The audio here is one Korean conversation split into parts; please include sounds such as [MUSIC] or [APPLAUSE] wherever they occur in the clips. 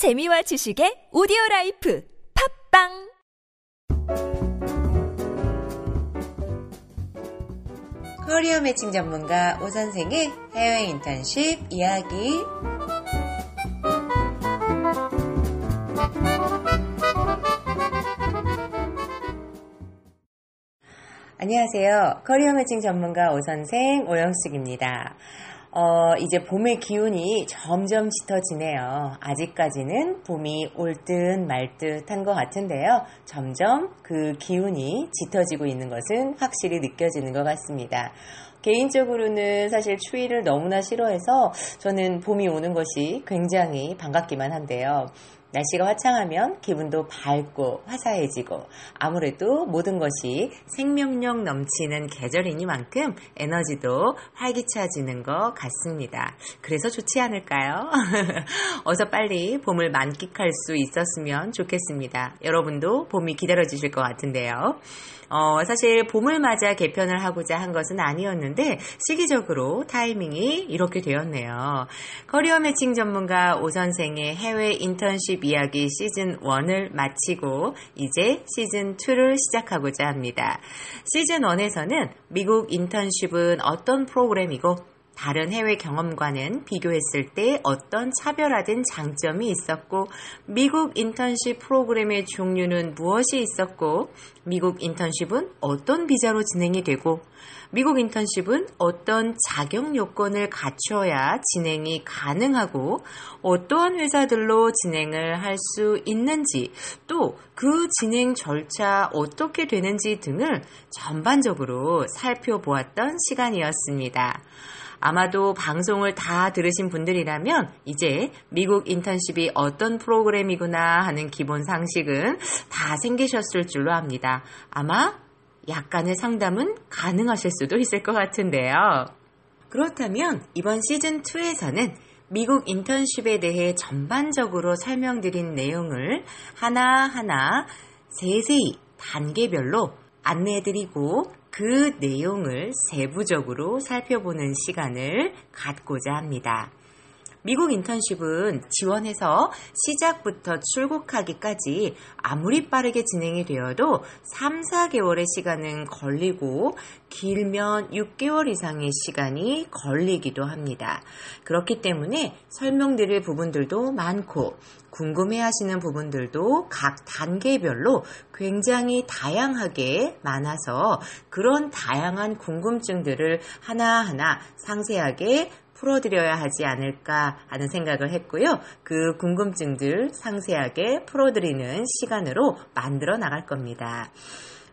재미와 지식의 오디오 라이프 팟빵 커리어 매칭 전문가 오 선생의 해외 인턴십 이야기 안녕하세요. 커리어 매칭 전문가 오 선생 오영숙입니다. 어, 이제 봄의 기운이 점점 짙어지네요. 아직까지는 봄이 올 듯 말 듯한 것 같은데요. 점점 그 기운이 짙어지고 있는 것은 확실히 느껴지는 것 같습니다. 개인적으로는 사실 추위를 너무나 싫어해서 저는 봄이 오는 것이 굉장히 반갑기만 한데요. 날씨가 화창하면 기분도 밝고 화사해지고 아무래도 모든 것이 생명력 넘치는 계절이니만큼 에너지도 활기차지는 것 같습니다. 그래서 좋지 않을까요? [LAUGHS] 어서 빨리 봄을 만끽할 수 있었으면 좋겠습니다. 여러분도 봄이 기다려 주실 것 같은데요. 어, 사실 봄을 맞아 개편을 하고자 한 것은 아니었는데 시기적으로 타이밍이 이렇게 되었네요. 커리어 매칭 전문가 오 선생의 해외 인턴십 이야기 시즌 1을 마치고 이제 시즌 2를 시작하고자 합니다. 시즌 1에서는 미국 인턴십은 어떤 프로그램이고 다른 해외 경험과는 비교했을 때 어떤 차별화된 장점이 있었고, 미국 인턴십 프로그램의 종류는 무엇이 있었고, 미국 인턴십은 어떤 비자로 진행이 되고, 미국 인턴십은 어떤 자격 요건을 갖춰야 진행이 가능하고, 어떠한 회사들로 진행을 할 수 있는지, 또 그 진행 절차 어떻게 되는지 등을 전반적으로 살펴보았던 시간이었습니다. 아마도 방송을 다 들으신 분들이라면 이제 미국 인턴십이 어떤 프로그램이구나 하는 기본 상식은 다 생기셨을 줄로 압니다. 아마 약간의 상담은 가능하실 수도 있을 것 같은데요. 그렇다면 이번 시즌2에서는 미국 인턴십에 대해 전반적으로 설명드린 내용을 하나하나 세세히 단계별로 안내해드리고 그 내용을 세부적으로 살펴보는 시간을 갖고자 합니다. 미국 인턴십은 지원해서 시작부터 출국하기까지 아무리 빠르게 진행이 되어도 3, 4개월의 시간은 걸리고 길면 6개월 이상의 시간이 걸리기도 합니다. 그렇기 때문에 설명드릴 부분들도 많고 궁금해 하시는 부분들도 각 단계별로 굉장히 다양하게 많아서 그런 다양한 궁금증들을 하나하나 상세하게 풀어드려야 하지 않을까 하는 생각을 했고요. 그 궁금증들 상세하게 풀어드리는 시간으로 만들어 나갈 겁니다.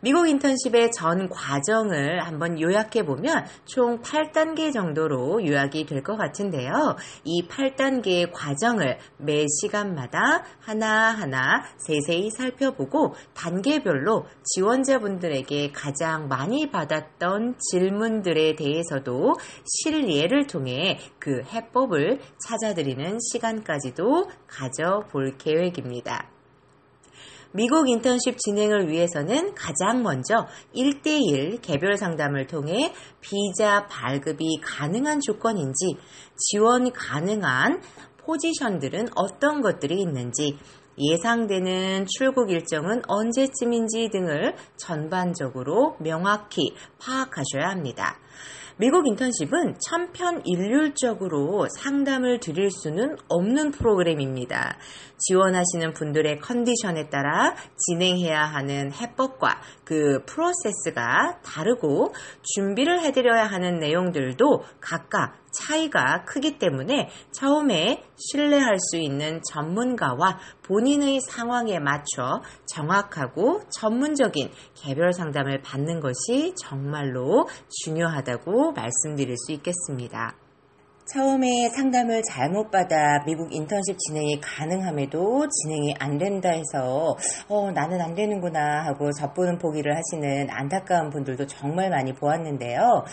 미국 인턴십의 전 과정을 한번 요약해 보면 총 8단계 정도로 요약이 될 것 같은데요. 이 8단계의 과정을 매 시간마다 하나하나 세세히 살펴보고 단계별로 지원자분들에게 가장 많이 받았던 질문들에 대해서도 실예를 통해 그 해법을 찾아드리는 시간까지도 가져볼 계획입니다. 미국 인턴십 진행을 위해서는 가장 먼저 1대1 개별 상담을 통해 비자 발급이 가능한 조건인지 지원 가능한 포지션들은 어떤 것들이 있는지 예상되는 출국 일정은 언제쯤인지 등을 전반적으로 명확히 파악하셔야 합니다. 미국 인턴십은 천편일률적으로 상담을 드릴 수는 없는 프로그램입니다. 지원하시는 분들의 컨디션에 따라 진행해야 하는 해법과 그 프로세스가 다르고 준비를 해드려야 하는 내용들도 각각 차이가 크기 때문에 처음에 신뢰할 수 있는 전문가와 본인의 상황에 맞춰 정확하고 전문적인 개별 상담을 받는 것이 정말로 중요하다고 말씀드릴 수 있겠습니다. 처음에 상담을 잘못 받아 미국 인턴십 진행이 가능함에도 진행이 안 된다 해서 어, 나는 안 되는구나 하고 접보는 포기를 하시는 안타까운 분들도 정말 많이 보았는데요.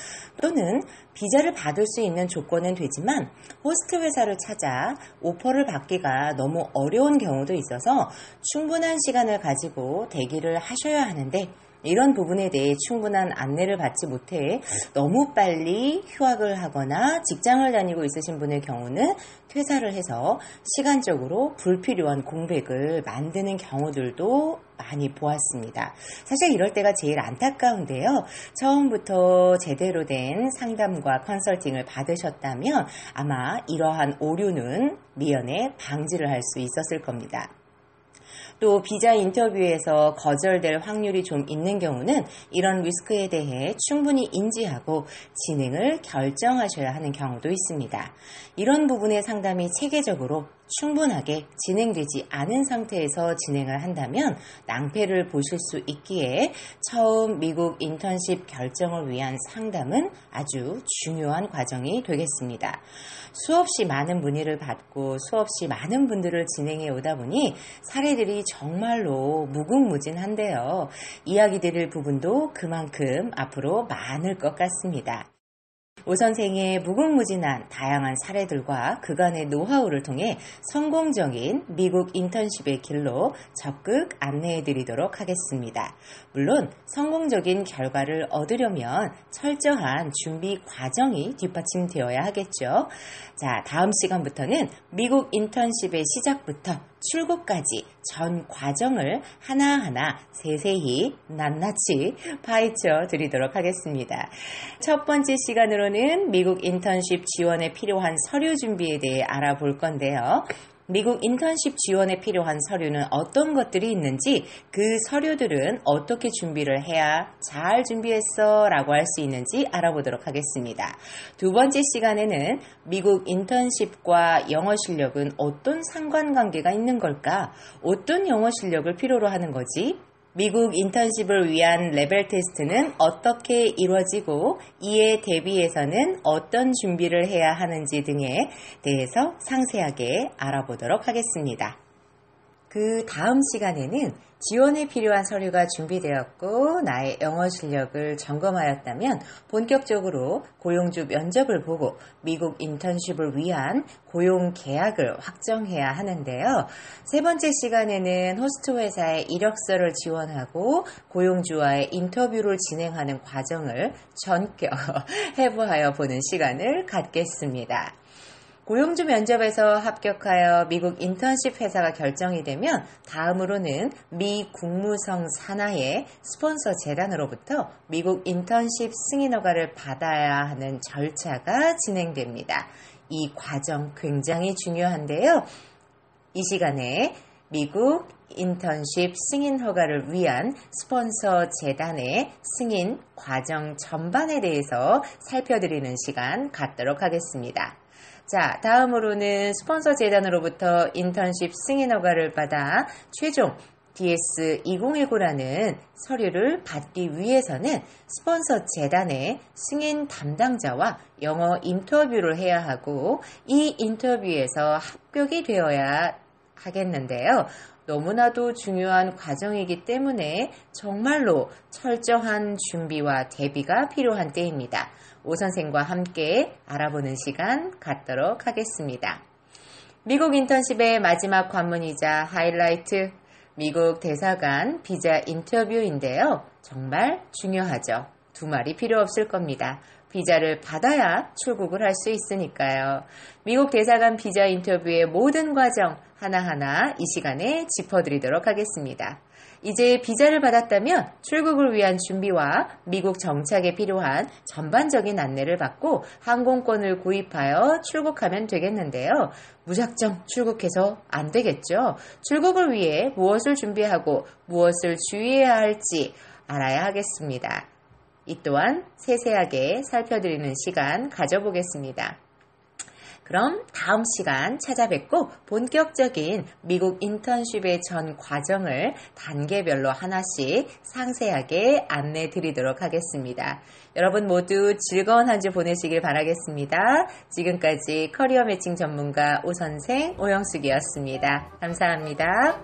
또는 비자를 받을 수 있는 조건은 되지만 호스트 회사를 찾아 오퍼를 받기가 너무 어려운 경우도 있어서 충분한 시간을 가지고 대기를 하셔야 하는데 이런 부분에 대해 충분한 안내를 받지 못해 너무 빨리 휴학을 하거나 직장을 다니고 있으신 분의 경우는 퇴사를 해서 시간적으로 불필요한 공백을 만드는 경우들도 많이 보았습니다. 사실 이럴 때가 제일 안타까운데요. 처음부터 제대로 된 상담과 컨설팅을 받으셨다면 아마 이러한 오류는 미연에 방지를 할 수 있었을 겁니다. 또 비자 인터뷰에서 거절될 확률이 좀 있는 경우는 이런 리스크에 대해 충분히 인지하고 진행을 결정하셔야 하는 경우도 있습니다. 이런 부분의 상담이 체계적으로 충분하게 진행되지 않은 상태에서 진행을 한다면 낭패를 보실 수 있기에 처음 미국 인턴십 결정을 위한 상담은 아주 중요한 과정이 되겠습니다. 수없이 많은 문의를 받고 수없이 많은 분들을 진행해 오다 보니 사례들이 정말로 무궁무진한데요. 이야기 드릴 부분도 그만큼 앞으로 많을 것 같습니다. 오 선생의 무궁무진한 다양한 사례들과 그간의 노하우를 통해 성공적인 미국 인턴십의 길로 적극 안내해 드리도록 하겠습니다. 물론 성공적인 결과를 얻으려면 철저한 준비 과정이 뒷받침되어야 하겠죠. 자, 다음 시간부터는 미국 인턴십의 시작부터 출국까지 전 과정을 하나하나 세세히 낱낱이 파헤쳐 드리도록 하겠습니다. 첫 번째 시간으로는 미국 인턴십 지원에 필요한 서류 준비에 대해 알아볼 건데요. 미국 인턴십 지원에 필요한 서류는 어떤 것들이 있는지 그 서류들은 어떻게 준비를 해야 잘 준비했어 라고 할 수 있는지 알아보도록 하겠습니다. 두 번째 시간에는 미국 인턴십과 영어 실력은 어떤 상관관계가 있는 걸까? 어떤 영어 실력을 필요로 하는 거지? 미국 인턴십을 위한 레벨 테스트는 어떻게 이루어지고 이에 대비해서는 어떤 준비를 해야 하는지 등에 대해서 상세하게 알아보도록 하겠습니다. 그 다음 시간에는 지원에 필요한 서류가 준비되었고 나의 영어 실력을 점검하였다면 본격적으로 고용주 면접을 보고 미국 인턴십을 위한 고용 계약을 확정해야 하는데요. 세 번째 시간에는 호스트 회사의 이력서를 지원하고 고용주와의 인터뷰를 진행하는 과정을 전격 [LAUGHS] 해부하여 보는 시간을 갖겠습니다. 고용주 면접에서 합격하여 미국 인턴십 회사가 결정이 되면 다음으로는 미 국무성 산하의 스폰서 재단으로부터 미국 인턴십 승인 허가를 받아야 하는 절차가 진행됩니다. 이 과정 굉장히 중요한데요. 이 시간에 미국 인턴십 승인 허가를 위한 스폰서 재단의 승인 과정 전반에 대해서 살펴드리는 시간 갖도록 하겠습니다. 자, 다음으로는 스폰서 재단으로부터 인턴십 승인 허가를 받아 최종 DS2019라는 서류를 받기 위해서는 스폰서 재단의 승인 담당자와 영어 인터뷰를 해야 하고 이 인터뷰에서 합격이 되어야 하겠는데요. 너무나도 중요한 과정이기 때문에 정말로 철저한 준비와 대비가 필요한 때입니다. 오 선생과 함께 알아보는 시간 갖도록 하겠습니다. 미국 인턴십의 마지막 관문이자 하이라이트 미국 대사관 비자 인터뷰인데요. 정말 중요하죠. 두 말이 필요 없을 겁니다. 비자를 받아야 출국을 할 수 있으니까요. 미국 대사관 비자 인터뷰의 모든 과정 하나하나 이 시간에 짚어드리도록 하겠습니다. 이제 비자를 받았다면 출국을 위한 준비와 미국 정착에 필요한 전반적인 안내를 받고 항공권을 구입하여 출국하면 되겠는데요. 무작정 출국해서 안 되겠죠. 출국을 위해 무엇을 준비하고 무엇을 주의해야 할지 알아야 하겠습니다. 이 또한 세세하게 살펴드리는 시간 가져보겠습니다. 그럼 다음 시간 찾아뵙고 본격적인 미국 인턴십의 전 과정을 단계별로 하나씩 상세하게 안내 드리도록 하겠습니다. 여러분 모두 즐거운 한 주 보내시길 바라겠습니다. 지금까지 커리어 매칭 전문가 오선생 오영숙이었습니다. 감사합니다.